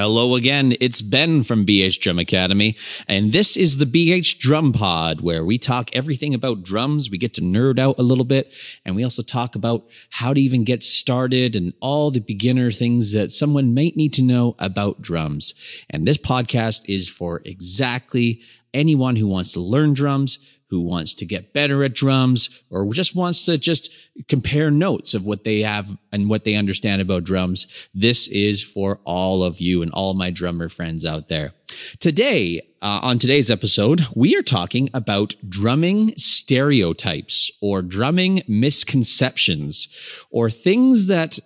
Hello again. It's Ben from BH Drum Academy, and this is the BH Drum Pod, where we talk everything about drums. We get to nerd out a little bit, and we also talk about how to even get started and all the beginner things that someone might need to know about drums. And this podcast is for exactly anyone who wants to learn drums, who wants to get better at drums or just wants to just compare notes of what they have and what they understand about drums. This is for all of you and all my drummer friends out there. Today, uh, on today's episode, we are talking about drumming stereotypes or drumming misconceptions or things that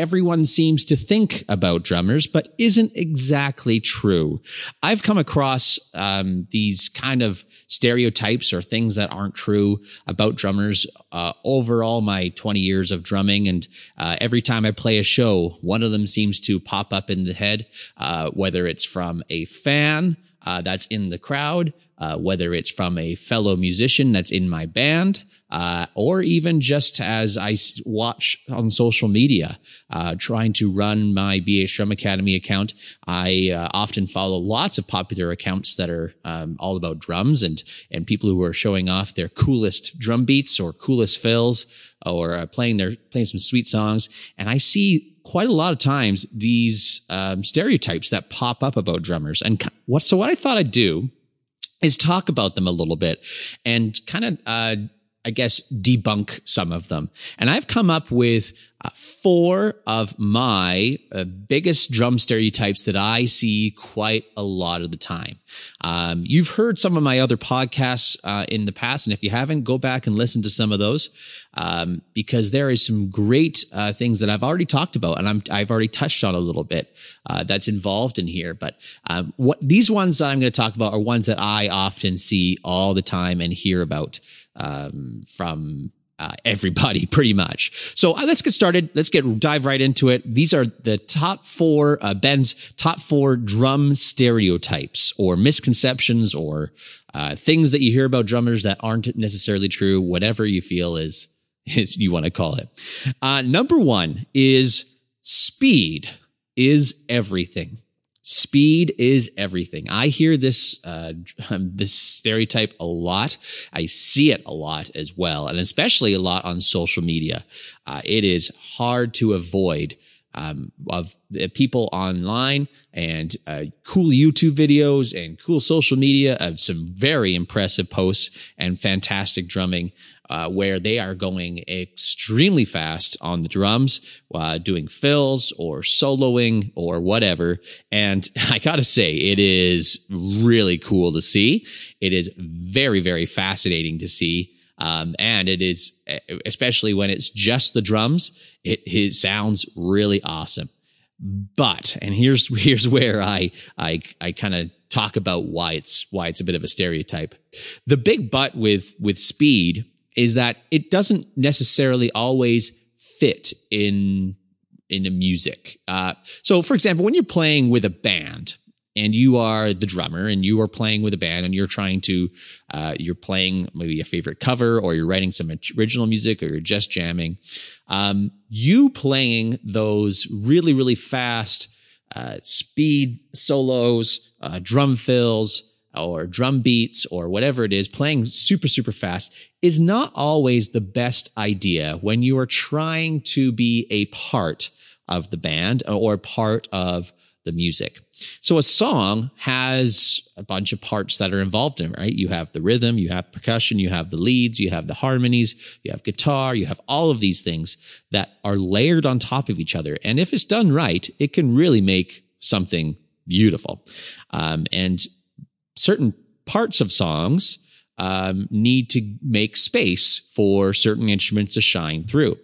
everyone seems to think about drummers, but isn't exactly true. I've come across um, these kind of stereotypes or things that aren't true about drummers uh, over all my 20 years of drumming. And uh, every time I play a show, one of them seems to pop up in the head, uh, whether it's from a fan, uh, that's in the crowd, uh, whether it's from a fellow musician that's in my band, uh, or even just as I watch on social media, uh, trying to run my Drum Academy account. I uh, often follow lots of popular accounts that are um, all about drums and and people who are showing off their coolest drum beats or coolest fills or uh, playing their playing some sweet songs. And I see quite a lot of times these um, stereotypes that pop up about drummers. And what so what I thought I'd do is talk about them a little bit and kind of uh, I guess, debunk some of them. And I've come up with four of my uh, biggest drum stereotypes that I see quite a lot of the time. Um, you've heard some of my other podcasts uh, in the past, and if you haven't, go back and listen to some of those um, because there is some great uh, things that I've already talked about, and i have already touched on a little bit uh, that's involved in here. But um, what these ones that I'm going to talk about are ones that I often see all the time and hear about um, from uh, everybody pretty much. So uh, let's get started. Let's get dive right into it. These are the top four, uh, Ben's top four drum stereotypes or misconceptions or uh, things that you hear about drummers that aren't necessarily true, whatever you feel is, is you want to call it. Uh, number one is speed is everything. Speed is everything. I hear this uh, this stereotype a lot. I see it a lot as well, and especially a lot on social media. Uh, it is hard to avoid um, of people online and uh, cool YouTube videos and cool social media of some very impressive posts and fantastic drumming uh, where they are going extremely fast on the drums, uh, doing fills or soloing or whatever. And I gotta say, it is really cool to see. It is very, very fascinating to see. Um, and it is, especially when it's just the drums, it, it sounds really awesome. But, and here's, here's where I, I, I kind of talk about why it's, why it's a bit of a stereotype. The big but with, with speed is that it doesn't necessarily always fit in in a music. Uh, so, for example, when you're playing with a band and you are the drummer and you are playing with a band and you're trying to uh, you're playing maybe a favorite cover or you're writing some original music or you're just jamming, um, you playing those really really fast uh, speed solos, uh, drum fills or drum beats or whatever it is, playing super, super fast is not always the best idea when you are trying to be a part of the band or part of the music. So a song has a bunch of parts that are involved in it, right? You have the rhythm, you have percussion, you have the leads, you have the harmonies, you have guitar, you have all of these things that are layered on top of each other. And if it's done right, it can really make something beautiful. Um, and certain parts of songs um, need to make space for certain instruments to shine through.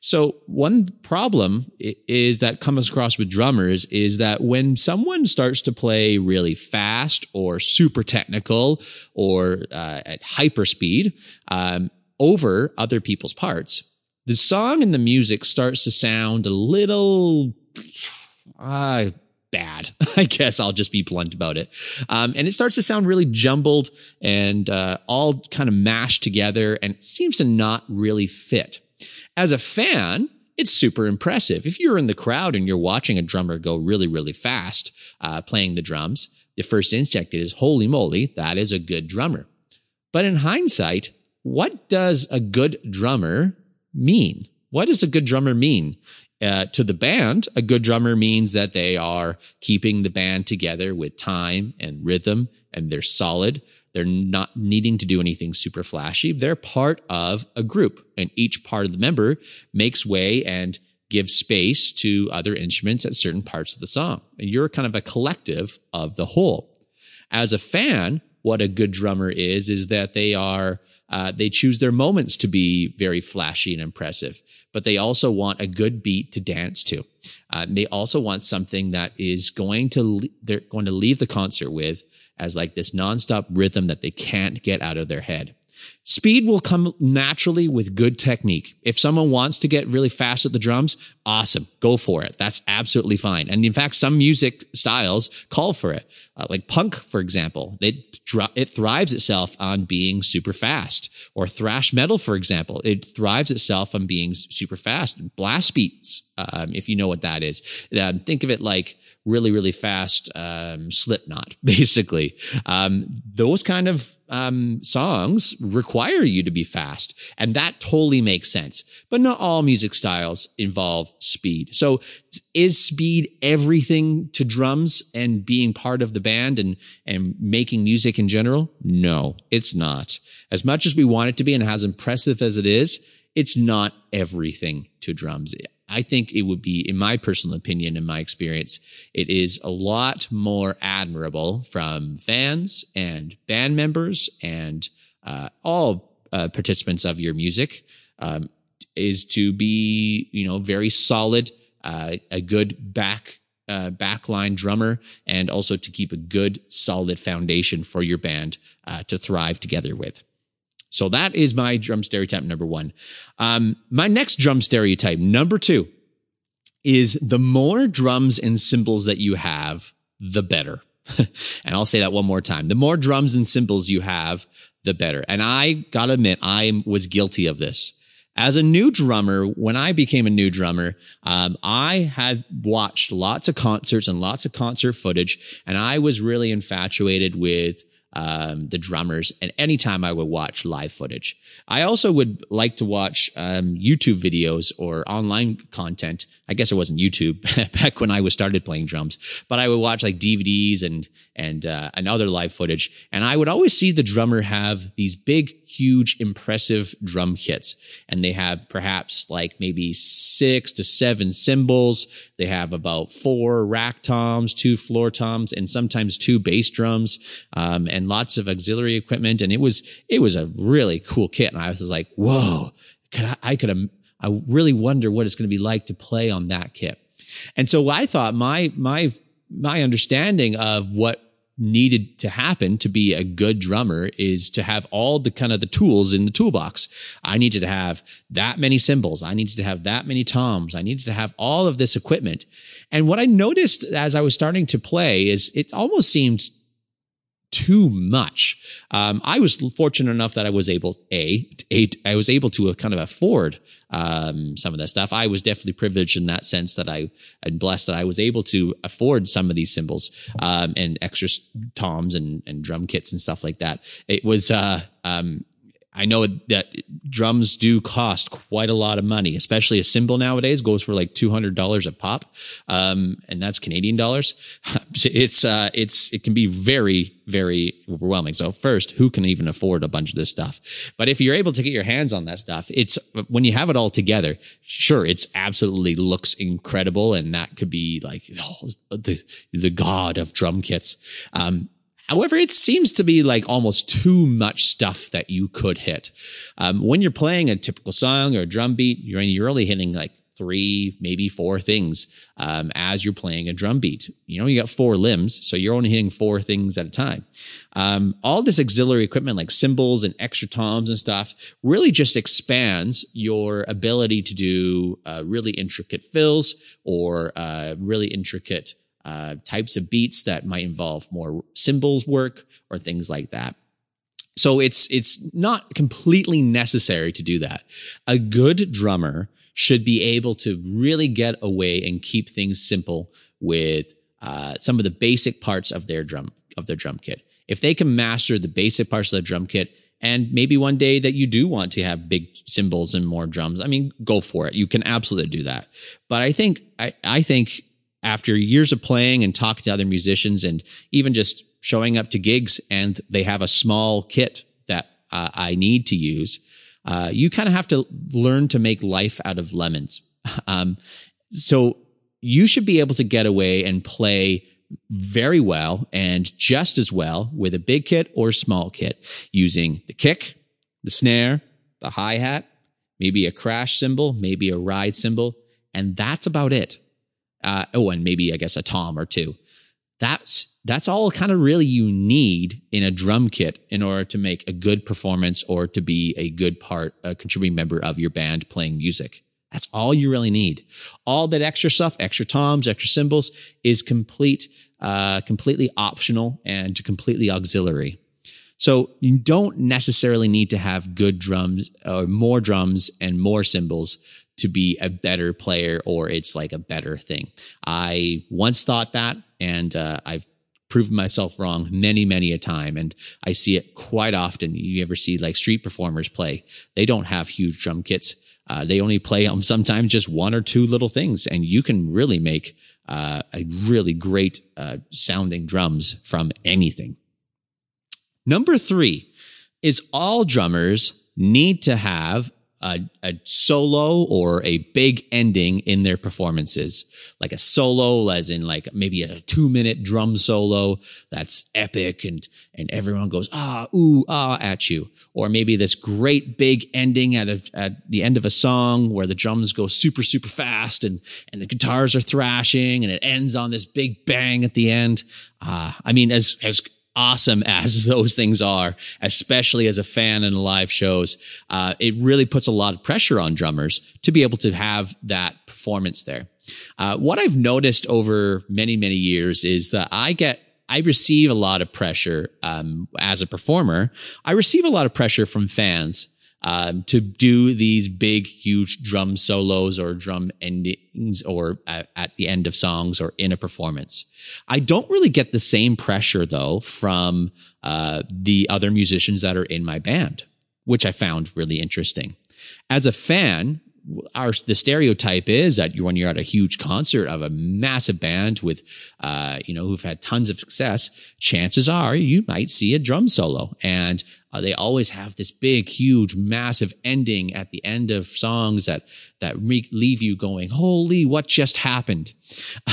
So one problem is that comes across with drummers is that when someone starts to play really fast or super technical or uh, at hyper speed um, over other people's parts, the song and the music starts to sound a little uh, bad. I guess I'll just be blunt about it. Um, and it starts to sound really jumbled and uh, all kind of mashed together, and seems to not really fit. As a fan, it's super impressive. If you're in the crowd and you're watching a drummer go really, really fast, uh, playing the drums, the first instinct is, holy moly, that is a good drummer. But in hindsight, what does a good drummer mean? What does a good drummer mean? Uh, to the band, a good drummer means that they are keeping the band together with time and rhythm and they're solid. They're not needing to do anything super flashy. They're part of a group and each part of the member makes way and gives space to other instruments at certain parts of the song. And you're kind of a collective of the whole. As a fan, what a good drummer is, is that they are, uh, they choose their moments to be very flashy and impressive, but they also want a good beat to dance to. Uh, they also want something that is going to, they're going to leave the concert with as like this nonstop rhythm that they can't get out of their head. Speed will come naturally with good technique. If someone wants to get really fast at the drums, awesome. Go for it. That's absolutely fine. And in fact, some music styles call for it. Uh, like punk, for example, it, it thrives itself on being super fast. Or thrash metal, for example, it thrives itself on being super fast. Blast beats, um, if you know what that is. Um, think of it like really, really fast um, Slipknot, basically. Um, those kind of um, songs require you to be fast, and that totally makes sense. But not all music styles involve speed. So, is speed everything to drums and being part of the band and and making music in general? No, it's not. As much as we want it to be, and as impressive as it is, it's not everything to drums. I think it would be, in my personal opinion, in my experience, it is a lot more admirable from fans and band members and uh, all uh, participants of your music um, is to be, you know, very solid, uh, a good back uh, backline drummer, and also to keep a good, solid foundation for your band uh, to thrive together with. So that is my drum stereotype number one. Um, my next drum stereotype, number two, is the more drums and cymbals that you have, the better. and I'll say that one more time. The more drums and cymbals you have, the better. And I gotta admit, I was guilty of this. As a new drummer, when I became a new drummer, um, I had watched lots of concerts and lots of concert footage, and I was really infatuated with um, the drummers, and anytime I would watch live footage. I also would like to watch um, YouTube videos or online content. I guess it wasn't YouTube back when I was started playing drums, but I would watch like DVDs and and uh, and other live footage, and I would always see the drummer have these big, huge, impressive drum kits, and they have perhaps like maybe six to seven cymbals. They have about four rack toms, two floor toms, and sometimes two bass drums, um, and lots of auxiliary equipment. And it was, it was a really cool kit. And I was like, whoa, could I, I could, I really wonder what it's going to be like to play on that kit. And so I thought my, my, my understanding of what needed to happen to be a good drummer is to have all the kind of the tools in the toolbox. I needed to have that many cymbals. I needed to have that many toms. I needed to have all of this equipment. And what I noticed as I was starting to play is it almost seemed too much. Um, I was fortunate enough that I was able a, a I was able to uh, kind of afford um, some of that stuff. I was definitely privileged in that sense that I and blessed that I was able to afford some of these cymbals um, and extra toms and and drum kits and stuff like that. It was uh, um, I know that drums do cost quite a lot of money, especially a cymbal nowadays goes for like $200 a pop. Um, and that's Canadian dollars. it's, uh, it's, it can be very, very overwhelming. So first, who can even afford a bunch of this stuff? But if you're able to get your hands on that stuff, it's when you have it all together, sure, it's absolutely looks incredible. And that could be like oh, the, the god of drum kits. Um, However, it seems to be like almost too much stuff that you could hit. Um, when you're playing a typical song or a drum beat, you're, you're only hitting like three, maybe four things um, as you're playing a drum beat. You know, you got four limbs, so you're only hitting four things at a time. Um, all this auxiliary equipment like cymbals and extra toms and stuff really just expands your ability to do uh, really intricate fills or uh, really intricate uh, types of beats that might involve more cymbals work or things like that. So it's it's not completely necessary to do that. A good drummer should be able to really get away and keep things simple with uh, some of the basic parts of their drum of their drum kit. If they can master the basic parts of the drum kit, and maybe one day that you do want to have big cymbals and more drums, I mean, go for it. You can absolutely do that. But I think I, I think after years of playing and talking to other musicians and even just showing up to gigs and they have a small kit that uh, I need to use, uh, you kind of have to learn to make life out of lemons. Um, so you should be able to get away and play very well and just as well with a big kit or small kit using the kick, the snare, the hi hat, maybe a crash cymbal, maybe a ride cymbal, and that's about it. Uh, oh, and maybe I guess a tom or two. That's that's all kind of really you need in a drum kit in order to make a good performance or to be a good part, a contributing member of your band playing music. That's all you really need. All that extra stuff, extra toms, extra cymbals is complete, uh, completely optional and completely auxiliary. So you don't necessarily need to have good drums or more drums and more cymbals to be a better player or it's like a better thing. I once thought that and uh, I've proven myself wrong many, many a time. And I see it quite often. You ever see like street performers play? They don't have huge drum kits. Uh, they only play on sometimes just one or two little things, and you can really make uh, a really great uh, sounding drums from anything. Number three is all drummers need to have a, a, solo or a big ending in their performances, like a solo, as in like maybe a two minute drum solo that's epic and, and everyone goes, ah, ooh, ah at you. Or maybe this great big ending at a, at the end of a song where the drums go super, super fast and, and the guitars are thrashing and it ends on this big bang at the end. Uh, I mean, as, as awesome as those things are, especially as a fan in live shows, uh, it really puts a lot of pressure on drummers to be able to have that performance there. Uh, what I've noticed over many, many years is that I get I receive a lot of pressure um, as a performer. I receive a lot of pressure from fans um, to do these big, huge drum solos or drum endings or at, at the end of songs or in a performance. I don't really get the same pressure though from uh, the other musicians that are in my band, which I found really interesting. As a fan, our the stereotype is that when you're at a huge concert of a massive band with uh, you know who've had tons of success chances are you might see a drum solo. And uh, they always have this big huge massive ending at the end of songs that that re- leave you going holy what just happened?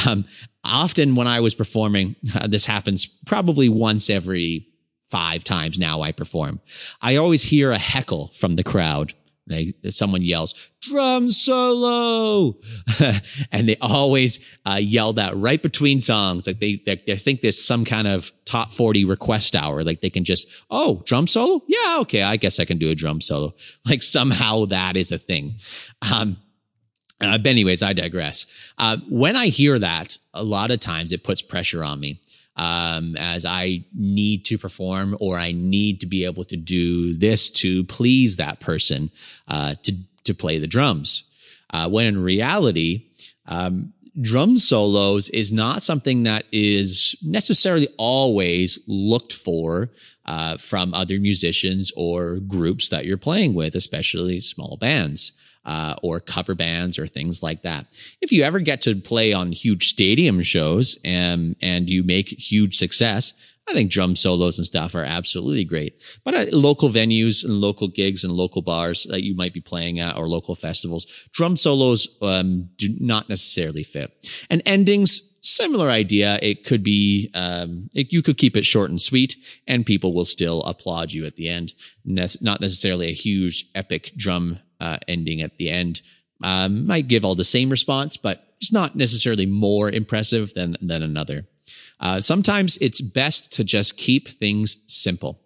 Um, often when i was performing uh, this happens probably once every five times now i perform i always hear a heckle from the crowd they, someone yells, drum solo. and they always uh, yell that right between songs. Like they, they, they, think there's some kind of top 40 request hour. Like they can just, oh, drum solo? Yeah, okay. I guess I can do a drum solo. Like somehow that is a thing. Um, uh, but anyways, I digress. Uh, when I hear that, a lot of times it puts pressure on me um, as I need to perform or I need to be able to do this to please that person uh, to to play the drums. Uh, when in reality, um, drum solos is not something that is necessarily always looked for uh, from other musicians or groups that you're playing with, especially small bands uh, or cover bands or things like that. If you ever get to play on huge stadium shows and, and you make huge success, I think drum solos and stuff are absolutely great. But at local venues and local gigs and local bars that you might be playing at or local festivals, drum solos um, do not necessarily fit. And endings, similar idea. It could be, um, it, you could keep it short and sweet and people will still applaud you at the end. Ne- not necessarily a huge epic drum uh, ending at the end. Um, might give all the same response, but it's not necessarily more impressive than, than another. Uh, sometimes it's best to just keep things simple.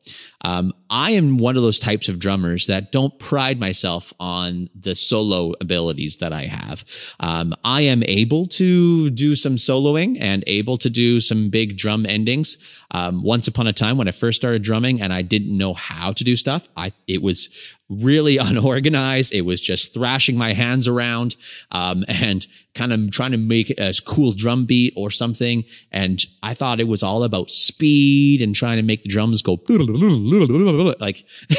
Um, I am one of those types of drummers that don't pride myself on the solo abilities that I have. Um, I am able to do some soloing and able to do some big drum endings. Um, once upon a time when I first started drumming and I didn't know how to do stuff, I, it was really unorganized. It was just thrashing my hands around, um, and kind of trying to make it a cool drum beat or something. And I thought it was all about speed and trying to make the drums go like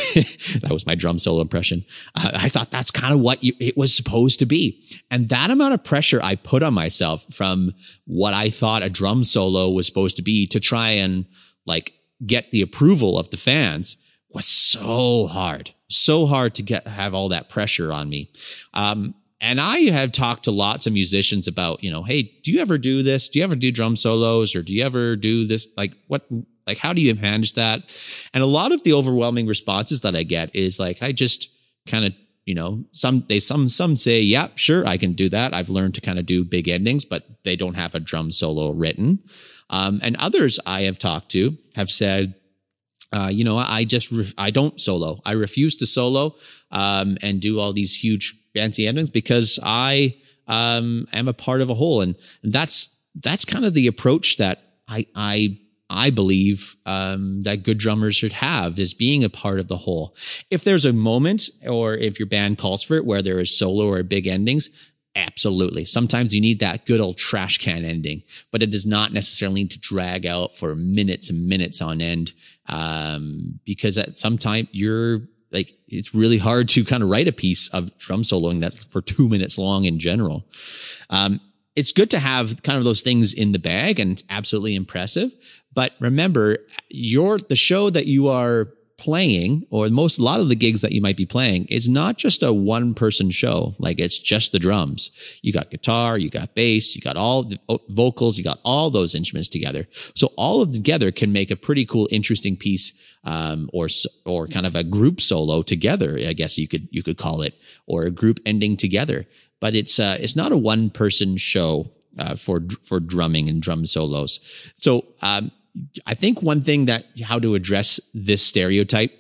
that was my drum solo impression. I thought that's kind of what you, it was supposed to be. And that amount of pressure I put on myself from what I thought a drum solo was supposed to be to try and like get the approval of the fans was so hard, so hard to get have all that pressure on me. Um, and I have talked to lots of musicians about, you know, hey, do you ever do this? Do you ever do drum solos or do you ever do this? Like what, like how do you manage that? And a lot of the overwhelming responses that I get is like, I just kind of, you know, some, they, some, some say, yeah, sure, I can do that. I've learned to kind of do big endings, but they don't have a drum solo written. Um, and others I have talked to have said, uh, you know, I just, re- I don't solo. I refuse to solo, um, and do all these huge fancy endings because I, um, am a part of a whole. And that's, that's kind of the approach that I, I, I believe, um, that good drummers should have is being a part of the whole. If there's a moment or if your band calls for it where there is solo or big endings, Absolutely. Sometimes you need that good old trash can ending, but it does not necessarily need to drag out for minutes and minutes on end. Um, because at some time you're like, it's really hard to kind of write a piece of drum soloing that's for two minutes long in general. Um, it's good to have kind of those things in the bag and it's absolutely impressive. But remember, your, the show that you are playing or most a lot of the gigs that you might be playing is not just a one person show. Like it's just the drums. You got guitar you got bass you got all the vocals you got all those instruments together. So all of together can make a pretty cool interesting piece um, or or kind of a group solo together i guess you could you could call it or a group ending together. But it's uh, it's not a one person show uh, for for drumming and drum solos. So um, I think one thing that how to address this stereotype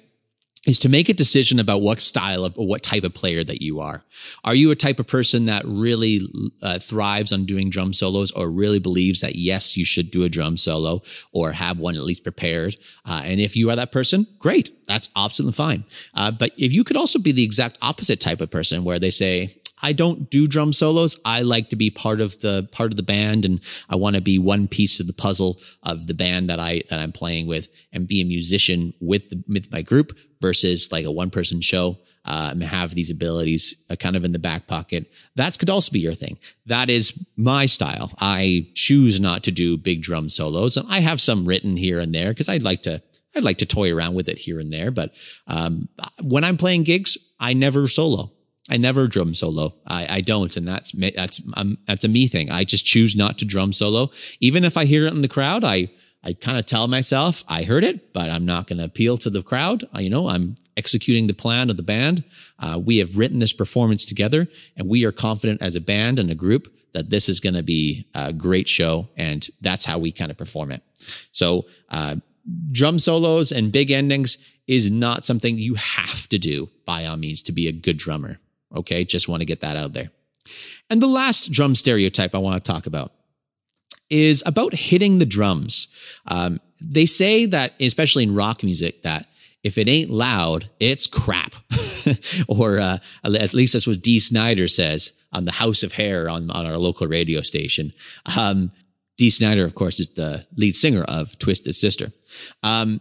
is to make a decision about what style of what type of player that you are. Are you a type of person that really uh, thrives on doing drum solos or really believes that yes, you should do a drum solo or have one at least prepared? Uh, and if you are that person, great. That's absolutely fine. Uh, but if you could also be the exact opposite type of person where they say, I don't do drum solos. I like to be part of the part of the band and I want to be one piece of the puzzle of the band that I that I'm playing with and be a musician with the, with my group versus like a one person show. Uh, and have these abilities uh, kind of in the back pocket. That could also be your thing. That is my style. I choose not to do big drum solos. And I have some written here and there because I'd like to I'd like to toy around with it here and there. But um, when I'm playing gigs, I never solo. I never drum solo. I, I don't, and that's that's um, that's a me thing. I just choose not to drum solo. Even if I hear it in the crowd, I I kind of tell myself I heard it, but I'm not going to appeal to the crowd. I, you know, I'm executing the plan of the band. Uh, we have written this performance together, and we are confident as a band and a group that this is going to be a great show, and that's how we kind of perform it. So, uh, drum solos and big endings is not something you have to do by all means to be a good drummer. Okay. Just want to get that out there. And the last drum stereotype I want to talk about is about hitting the drums. Um, they say that, especially in rock music, that if it ain't loud, it's crap. or uh, at least that's what Dee Snider says on the House of Hair on, on our local radio station. Um, Dee Snider, of course, is the lead singer of Twisted Sister. Um,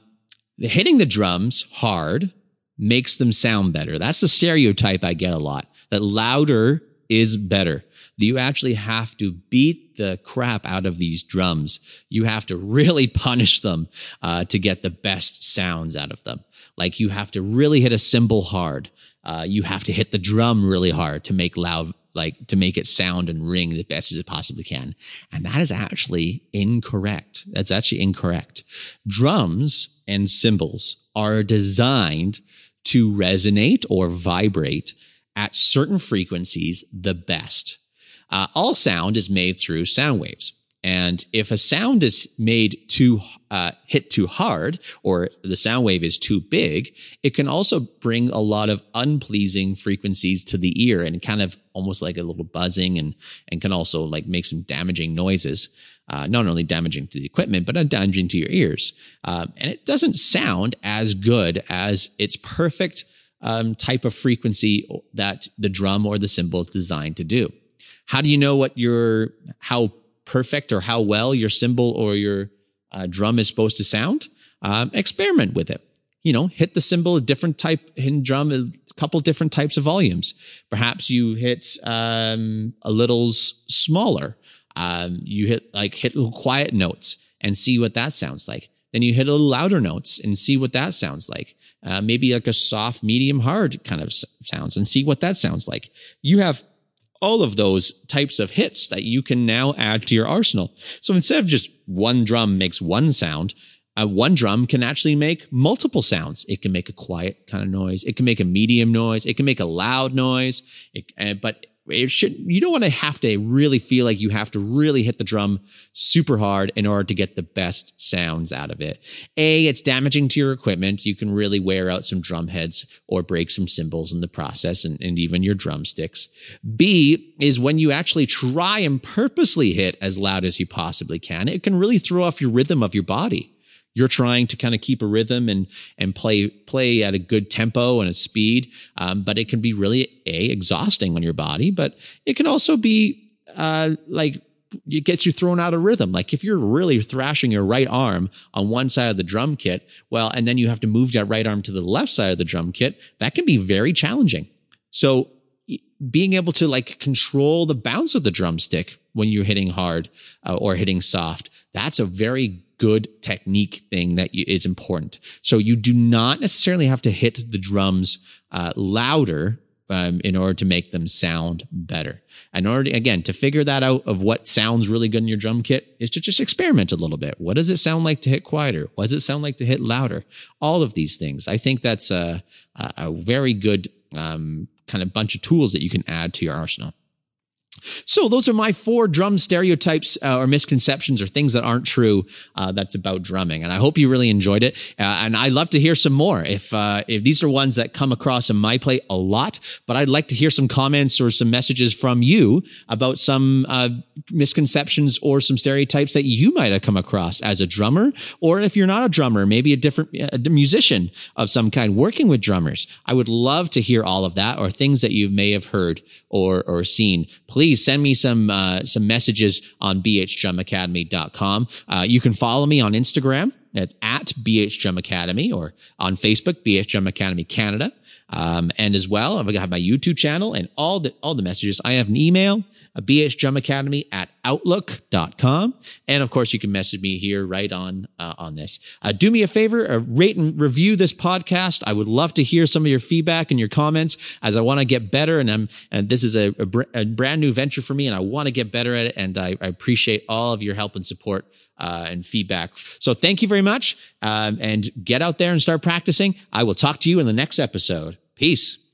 hitting the drums hard makes them sound better. That's the stereotype I get a lot that louder is better. You actually have to beat the crap out of these drums. You have to really punish them uh, to get the best sounds out of them. Like you have to really hit a cymbal hard. Uh, you have to hit the drum really hard to make loud, like to make it sound and ring the best as it possibly can. And that is actually incorrect. That's actually incorrect. Drums and cymbals are designed to resonate or vibrate at certain frequencies the best. Uh, all sound is made through sound waves. And if a sound is made too, uh, hit too hard or the sound wave is too big, it can also bring a lot of unpleasing frequencies to the ear and kind of almost like a little buzzing and, and can also like make some damaging noises uh, not only damaging to the equipment, but damaging to your ears. Um, and it doesn't sound as good as its perfect um, type of frequency that the drum or the cymbal is designed to do. How do you know what your, how perfect or how well your cymbal or your uh, drum is supposed to sound? Um, experiment with it. You know, hit the cymbal a different type, hit drum a couple different types of volumes. Perhaps you hit um, a little smaller. Um, you hit like hit little quiet notes and see what that sounds like. Then you hit a little louder notes and see what that sounds like. Uh, maybe like a soft, medium, hard kind of sounds and see what that sounds like. You have all of those types of hits that you can now add to your arsenal. So instead of just one drum makes one sound, uh, one drum can actually make multiple sounds. It can make a quiet kind of noise. It can make a medium noise. It can make a loud noise. It, uh, but it should, you don't want to have to really feel like you have to really hit the drum super hard in order to get the best sounds out of it. A, it's damaging to your equipment. You can really wear out some drum heads or break some cymbals in the process and, and even your drumsticks. B is when you actually try and purposely hit as loud as you possibly can. It can really throw off your rhythm of your body you're trying to kind of keep a rhythm and and play play at a good tempo and a speed. Um, but it can be really a exhausting on your body, but it can also be uh, like it gets you thrown out of rhythm. Like if you're really thrashing your right arm on one side of the drum kit, well, and then you have to move that right arm to the left side of the drum kit, that can be very challenging. So being able to like control the bounce of the drumstick when you're hitting hard uh, or hitting soft, that's a very good technique thing that is important. So you do not necessarily have to hit the drums uh, louder um, in order to make them sound better. In order, to, again, to figure that out of what sounds really good in your drum kit is to just experiment a little bit. What does it sound like to hit quieter? What does it sound like to hit louder? All of these things. I think that's a, a very good um, kind of bunch of tools that you can add to your arsenal. So those are my four drum stereotypes uh, or misconceptions or things that aren't true. Uh, that's about drumming, and I hope you really enjoyed it. Uh, and I'd love to hear some more. If uh, if these are ones that come across in my play a lot, but I'd like to hear some comments or some messages from you about some uh, misconceptions or some stereotypes that you might have come across as a drummer, or if you're not a drummer, maybe a different a musician of some kind working with drummers. I would love to hear all of that or things that you may have heard or or seen. Please please send me some uh, some messages on bhdrumacademy.com. Uh, you can follow me on Instagram at, at bhdrumacademy or on Facebook, BH Academy Canada. Um, and as well, I'm gonna have my YouTube channel and all the, all the messages. I have an email, a BH Drum Academy at outlook.com. And of course, you can message me here right on, uh, on this. Uh, do me a favor, uh, rate and review this podcast. I would love to hear some of your feedback and your comments as I want to get better. And I'm, and this is a, a, br- a brand new venture for me and I want to get better at it. And I, I appreciate all of your help and support uh, and feedback. So thank you very much. Um, and get out there and start practicing. I will talk to you in the next episode. Peace.